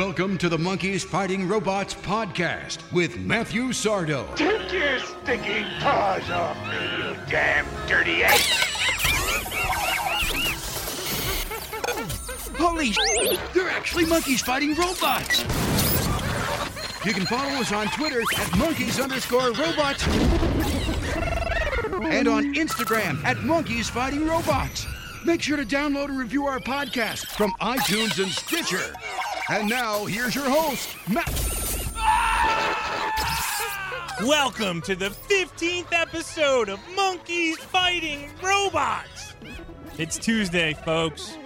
Welcome to the Monkeys Fighting Robots podcast with Matthew Sardo. Take your stinking paws off me, you damn dirty ape! Holy sh! They're actually monkeys fighting robots! You can follow us on Twitter at monkeys underscore robots and on Instagram at monkeys fighting robots. Make sure to download and review our podcast from iTunes and Stitcher. And now, here's your host, Matt. Welcome to the 15th episode of Monkeys Fighting Robots. It's Tuesday, folks.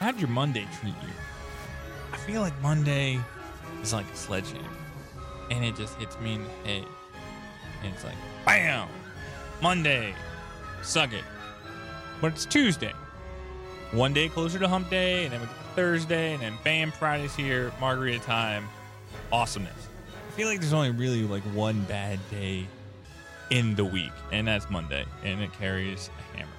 How'd your Monday treat you? I feel like Monday is like a sledgehammer, and it just hits me in the head. And it's like, bam! Monday, suck it. But it's Tuesday. One day closer to hump day, and then we get to Thursday, and then bam, Friday's here, margarita time, awesomeness. I feel like there's only really like one bad day in the week, and that's Monday, and it carries a hammer.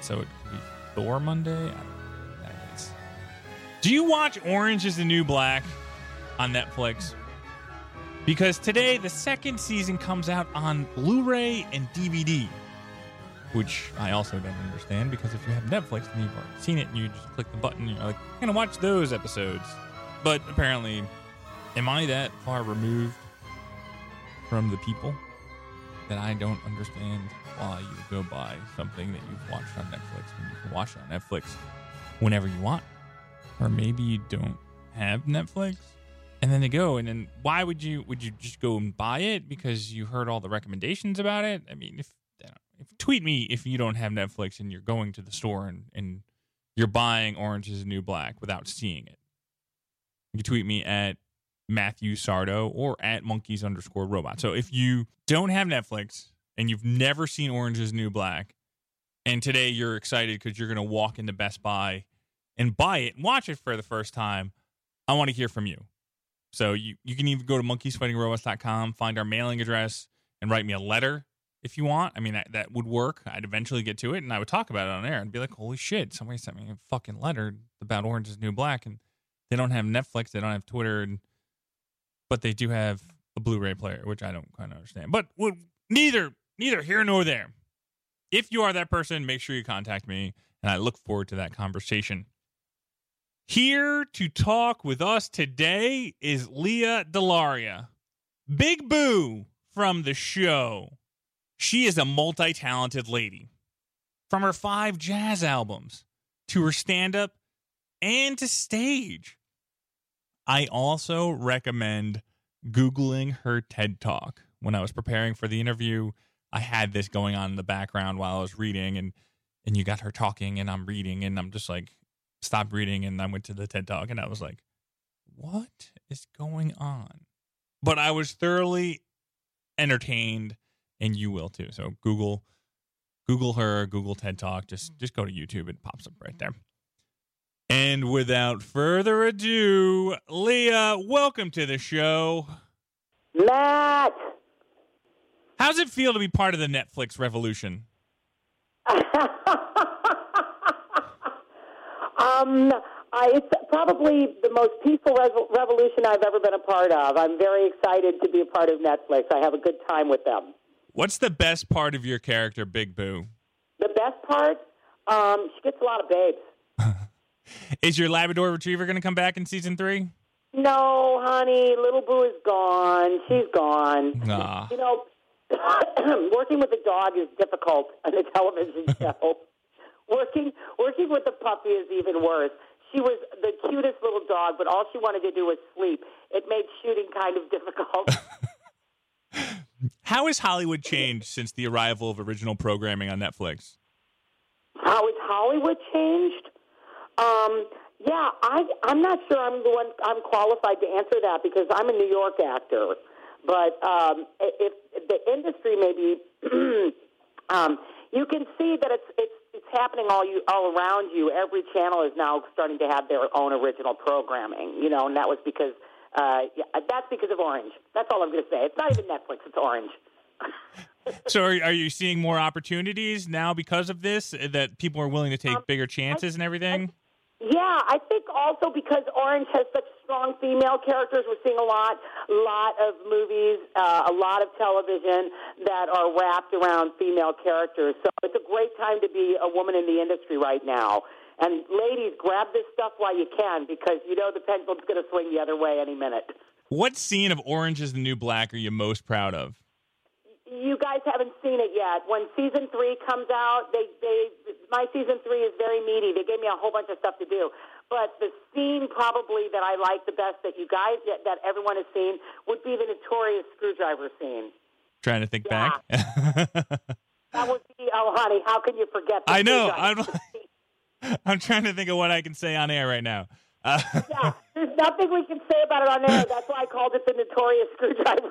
So it could be Thor Monday. I don't know that is. Do you watch Orange is the New Black on Netflix? Because today the second season comes out on Blu-ray and DVD, which I also don't understand because if you have Netflix and you've already seen it and you just click the button, you're like, I'm gonna watch those episodes. But apparently, am I that far removed from the people that I don't understand why you go buy something that you've watched on Netflix when you can watch it on Netflix whenever you want? Or maybe you don't have Netflix and then they go and then why would you would you just go and buy it because you heard all the recommendations about it i mean if, if tweet me if you don't have netflix and you're going to the store and, and you're buying orange is the new black without seeing it. You can tweet me at matthew sardo or at monkeys underscore robot. So if you don't have netflix and you've never seen orange is new black and today you're excited because you're going to walk into best buy and buy it and watch it for the first time i want to hear from you. So you, you can even go to monkeysfightingrobots.com, find our mailing address, and write me a letter if you want. I mean, that, that would work. I'd eventually get to it, and I would talk about it on air and be like, holy shit, somebody sent me a fucking letter about Orange is New Black, and they don't have Netflix, they don't have Twitter, and, but they do have a Blu-ray player, which I don't quite understand. But well, neither neither here nor there. If you are that person, make sure you contact me, and I look forward to that conversation. Here to talk with us today is Lea DeLaria, Big Boo from the show. She is a multi talented lady. From her five jazz albums to her stand up and to stage. I also recommend Googling her TED Talk. When I was preparing for the interview, I had this going on in the background while I was reading, and, and you got her talking, and I'm reading, and I'm just like, stopped reading and I went to the TED Talk and I was like, what is going on? But I was thoroughly entertained and you will too. So Google Google her, Google TED Talk, just just go to YouTube, it pops up right there. And without further ado, Lea, welcome to the show. Matt. How's it feel to be part of the Netflix revolution? Um, I, it's probably the most peaceful revolution I've ever been a part of. I'm very excited to be a part of Netflix. I have a good time with them. What's the best part of your character, Big Boo? The best part, um, she gets a lot of babes. Is your Labrador Retriever going to come back in season three? No, honey, little Boo is gone. She's gone. Nah. You know, working with a dog is difficult on a television show. working working with a puppy is even worse. She was the cutest little dog, but all she wanted to do was sleep. It made shooting kind of difficult. How has Hollywood changed since the arrival of original programming on Netflix? How has Hollywood changed? Um, yeah, I, I'm not sure I'm the one I'm qualified to answer that because I'm a New York actor. But um, if, if the industry maybe, um, you can see that it's it's it's happening all you all around you. Every channel is now starting to have their own original programming. You know, and that was because uh, yeah, that's because of Orange. That's all I'm going to say. It's not even Netflix. It's Orange. so, are, are you seeing more opportunities now because of this? That people are willing to take Um, bigger chances and everything? Yeah, I think also because Orange has such strong female characters, we're seeing a lot, lot of movies, uh, a lot of television that are wrapped around female characters. So it's a great time to be a woman in the industry right now. And ladies, grab this stuff while you can because you know the pendulum's going to swing the other way any minute. What scene of Orange is the New Black are you most proud of? you guys haven't seen it yet. When season three comes out, they they my season three is very meaty. They gave me a whole bunch of stuff to do, but the scene probably that I like the best that you guys that, that everyone has seen would be the notorious screwdriver scene. Trying to think Yeah. back. That would be oh honey, how can you forget? I know. I'm? I'm trying to think of what I can say on air right now. Uh, yeah, there's nothing we can say about it on air. That's why I called it the notorious screwdriver.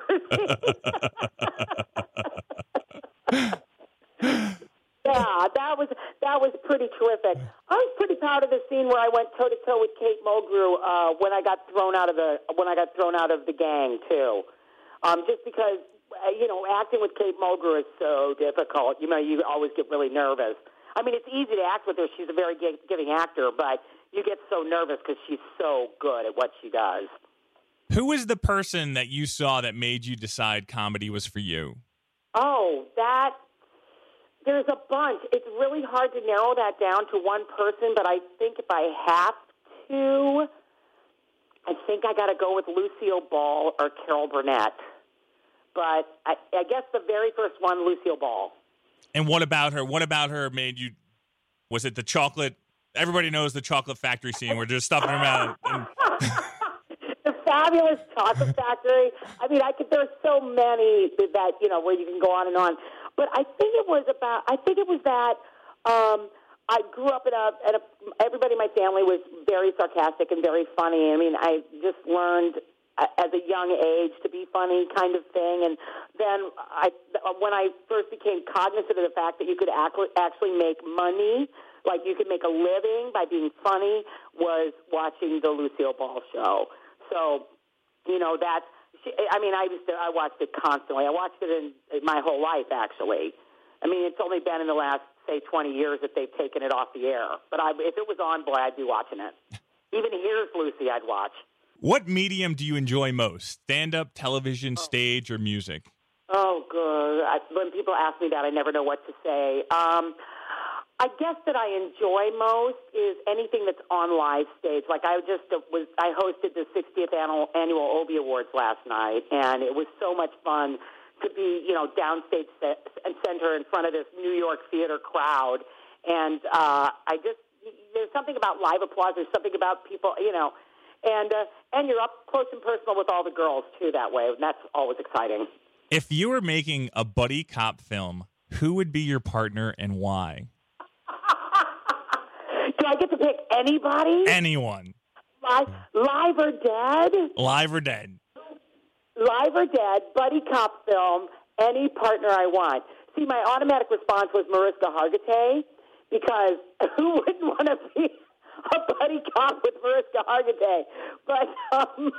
Yeah, that was that was pretty terrific. I was pretty proud of the scene where I went toe to toe with Kate Mulgrew uh, when I got thrown out of the when I got thrown out of the gang too. Um, just because uh, you know acting with Kate Mulgrew is so difficult. You know, you always get really nervous. I mean, it's easy to act with her; she's a very giving actor, but you get so nervous because she's so good at what she does. who was the person that you saw that made you decide comedy was for you? Oh, that there's a bunch. It's really hard to narrow that down to one person, but I think if I have to, I think I got to go with Lucille Ball or Carol Burnett. But I, I guess the very first one, Lucille Ball. And what about her? What about her made you? Was it the chocolate? Everybody knows the chocolate factory scene where they're stuffing her mouth. And, the fabulous chocolate factory. I mean, I could. There's so many that you know where you can go on and on. But I think it was about. I think it was that. Um, I grew up in a, in a. Everybody in my family was very sarcastic and very funny. I mean, I just learned at a young age to be funny, kind of thing. And then I, when I first became cognizant of the fact that you could actually actually make money, like you could make a living by being funny, was watching the Lucille Ball show. So, you know, that's. I mean, I used to. I watched it constantly. I watched it in, in my whole life, actually. I mean, it's only been in the last say 20 years that they've taken it off the air. But I, if it was on, boy, I'd be watching it. Even here's Lucy, I'd watch. What medium do you enjoy most? Stand up, television, stage, or music? Oh, good. I, when people ask me that, I never know what to say. Um, I guess that I enjoy most is anything that's on live stage. Like I just uh, was, I hosted the 60th annual, annual Obie Awards last night, and it was so much fun to be, you know, downstage and center in front of this New York theater crowd. And uh, I just, there's something about live applause. There's something about people, you know, and uh, and you're up close and personal with all the girls too that way, and that's always exciting. If you were making a buddy cop film, who would be your partner and why? Do I get to pick anybody? Anyone, live, live or dead? live or dead. Live or dead, buddy cop film, any partner I want. See, my automatic response was Mariska Hargitay because who wouldn't want to be a buddy cop with Mariska Hargitay? But um,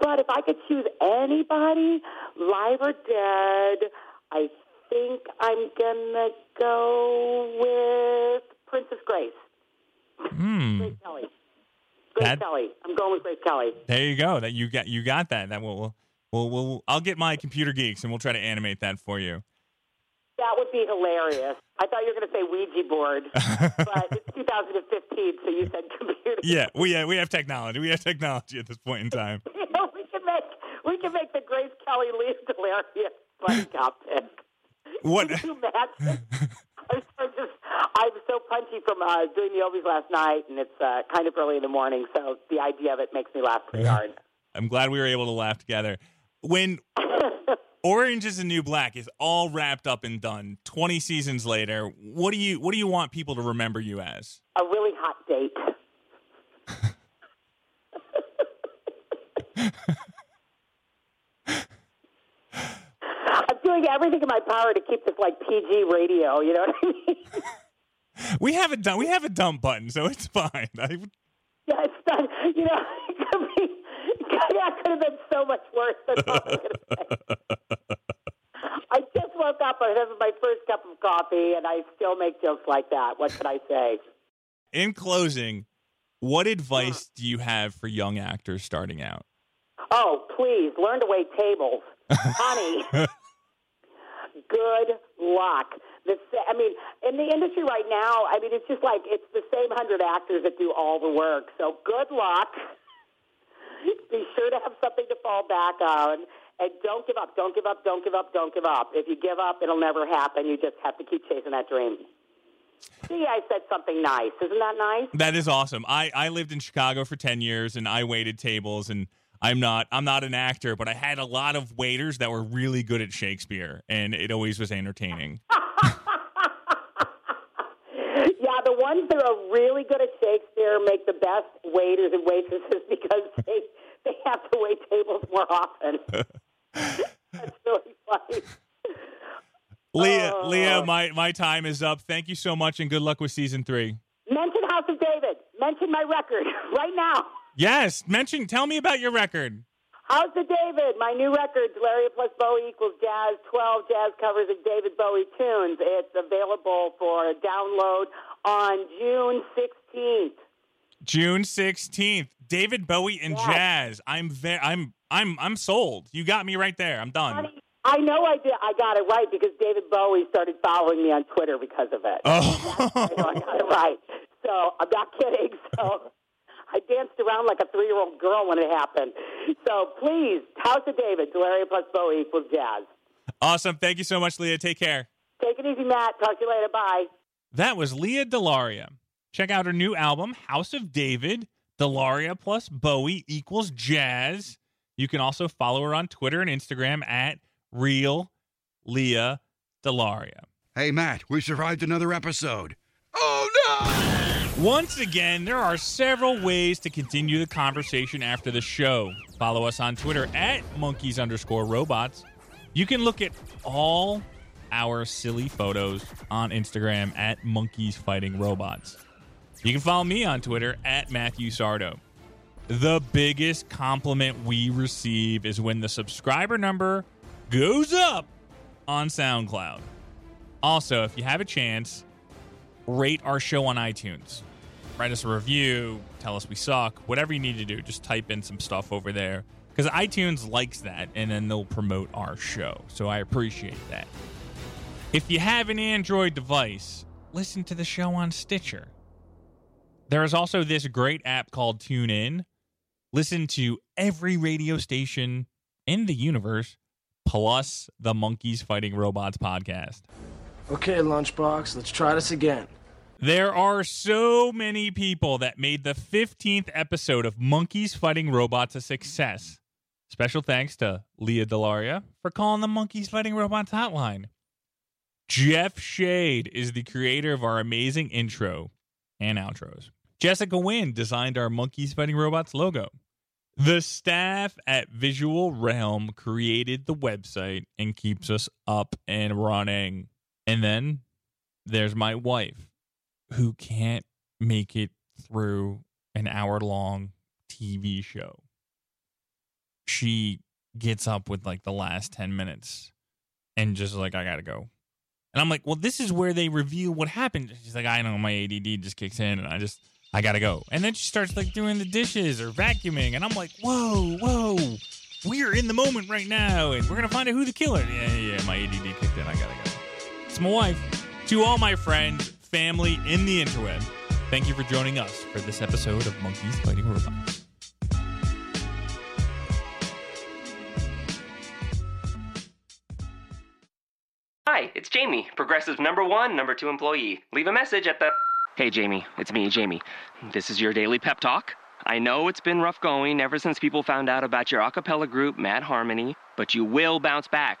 but if I could choose anybody, live or dead, I think I'm gonna go with Princess Grace. Hmm. Grace Kelly. Grace That- Kelly. I'm going with Grace Kelly. There you go. That you got. You got that. That will. will We'll, we'll, I'll get my computer geeks and we'll try to animate that for you. That would be hilarious. I thought you were going to say Ouija board, but it's 2015, so you said computer. Yeah, we yeah, we have technology. We have technology at this point in time. You know, we can make we can make the Grace Kelly buddy cop pick. What? Can you imagine? I'm so just I'm so punchy from uh, doing the Obies last night, and it's uh, kind of early in the morning, so the idea of it makes me laugh pretty hard. I'm glad we were able to laugh together. When Orange is the New Black is all wrapped up and done, 20 seasons later, what do you what do you want people to remember you as? A really hot date. I'm doing everything in my power to keep this like PG radio. You know what I mean? We have a dump, we have a dump button, so it's fine. I, Yeah, it's done. You know, it could be, that could have been so much worse. That's all I'm gonna say. I just woke up. I had my first cup of coffee, and I still make jokes like that. What can I say? in closing, what advice hmm. do you have for young actors starting out? Oh, please learn to wait tables, honey. good luck. The, I mean, in the industry right now, I mean, it's just like it's the same hundred actors that do all the work. So good luck. Be sure to have something to fall back on. And don't give up. Don't give up. Don't give up. Don't give up. If you give up, it'll never happen. You just have to keep chasing that dream. See, I said something nice. Isn't that nice? That is awesome. I, I lived in Chicago for 10 years and I waited tables and I'm not I'm not an actor, but I had a lot of waiters that were really good at Shakespeare and it always was entertaining. Yeah, the ones that are really good at Shakespeare make the best waiters and waitresses because they they have to wait tables more often. That's really funny. Lea, Oh. Lea, my, my time is up. Thank you so much and good luck with season three. Mention House of David. Mention my record right now. Yes, mention tell me about your record. House of David, my new record, DeLaria plus Bowie equals jazz, 12 jazz covers of David Bowie tunes. It's available for download on June 16th. June 16th. David Bowie and Yes. jazz. I'm ve- I'm I'm I'm sold. You got me right there. I'm done. I know I did. I got it right because David Bowie started following me on Twitter because of it. Oh. I I got it right. So I'm not kidding. So I danced around like a three-year-old girl when it happened. So please, House of David, DeLaria plus Bowie equals jazz. awesome. Thank you so much, Lea. Take care. Take it easy, Matt. Talk to you later. Bye. That was Lea DeLaria. Check out her new album, House of David. DeLaria plus Bowie equals jazz. You can also follow her on Twitter and Instagram at real Lea DeLaria. Hey, Matt, we survived another episode. Oh, no! Once again, there are several ways to continue the conversation after the show. Follow us on Twitter at monkeys underscore robots. You can look at all our silly photos on Instagram at monkeys fighting robots. You can follow me on Twitter at Matthew Sardo. The biggest compliment we receive is when the subscriber number goes up on SoundCloud. Also, if you have a chance, rate our show on iTunes. Write us a review, tell us we suck, whatever you need to do. Just type in some stuff over there because iTunes likes that and then they'll promote our show. So I appreciate that. If you have an Android device, listen to the show on Stitcher. There is also this great app called TuneIn. Listen to every radio station in the universe plus the Monkeys Fighting Robots podcast. Okay, Lunchbox, let's try this again. There are so many people that made the 15th episode of Monkeys Fighting Robots a success. Special thanks to Lea DeLaria for calling the Monkeys Fighting Robots hotline. Jeff Shade is the creator of our amazing intro and outros. Jessica Wynn designed our Monkeys Fighting Robots logo. The staff at Visual Realm created the website and keeps us up and running. And then there's my wife who can't make it through an hour long TV show. She gets up with like the last 10 minutes and just like, I gotta go. And I'm like, well, this is where they reveal what happened. She's like, I know my ADD just kicks in and I just, I gotta go. And then she starts like doing the dishes or vacuuming. And I'm like, whoa, whoa, we're in the moment right now and we're gonna find out who the killer. Yeah, yeah, yeah, my ADD kicked in. I gotta go. It's my wife. To all my friends, family in the interweb, thank you for joining us for this episode of Monkeys Fighting Robots. Hi, it's Jamie, Progressive number one, number two employee. Leave a message at the. Hey, Jamie, it's me, Jamie. This is your daily pep talk. I know it's been rough going ever since people found out about your a cappella group, Mad Harmony, but you will bounce back.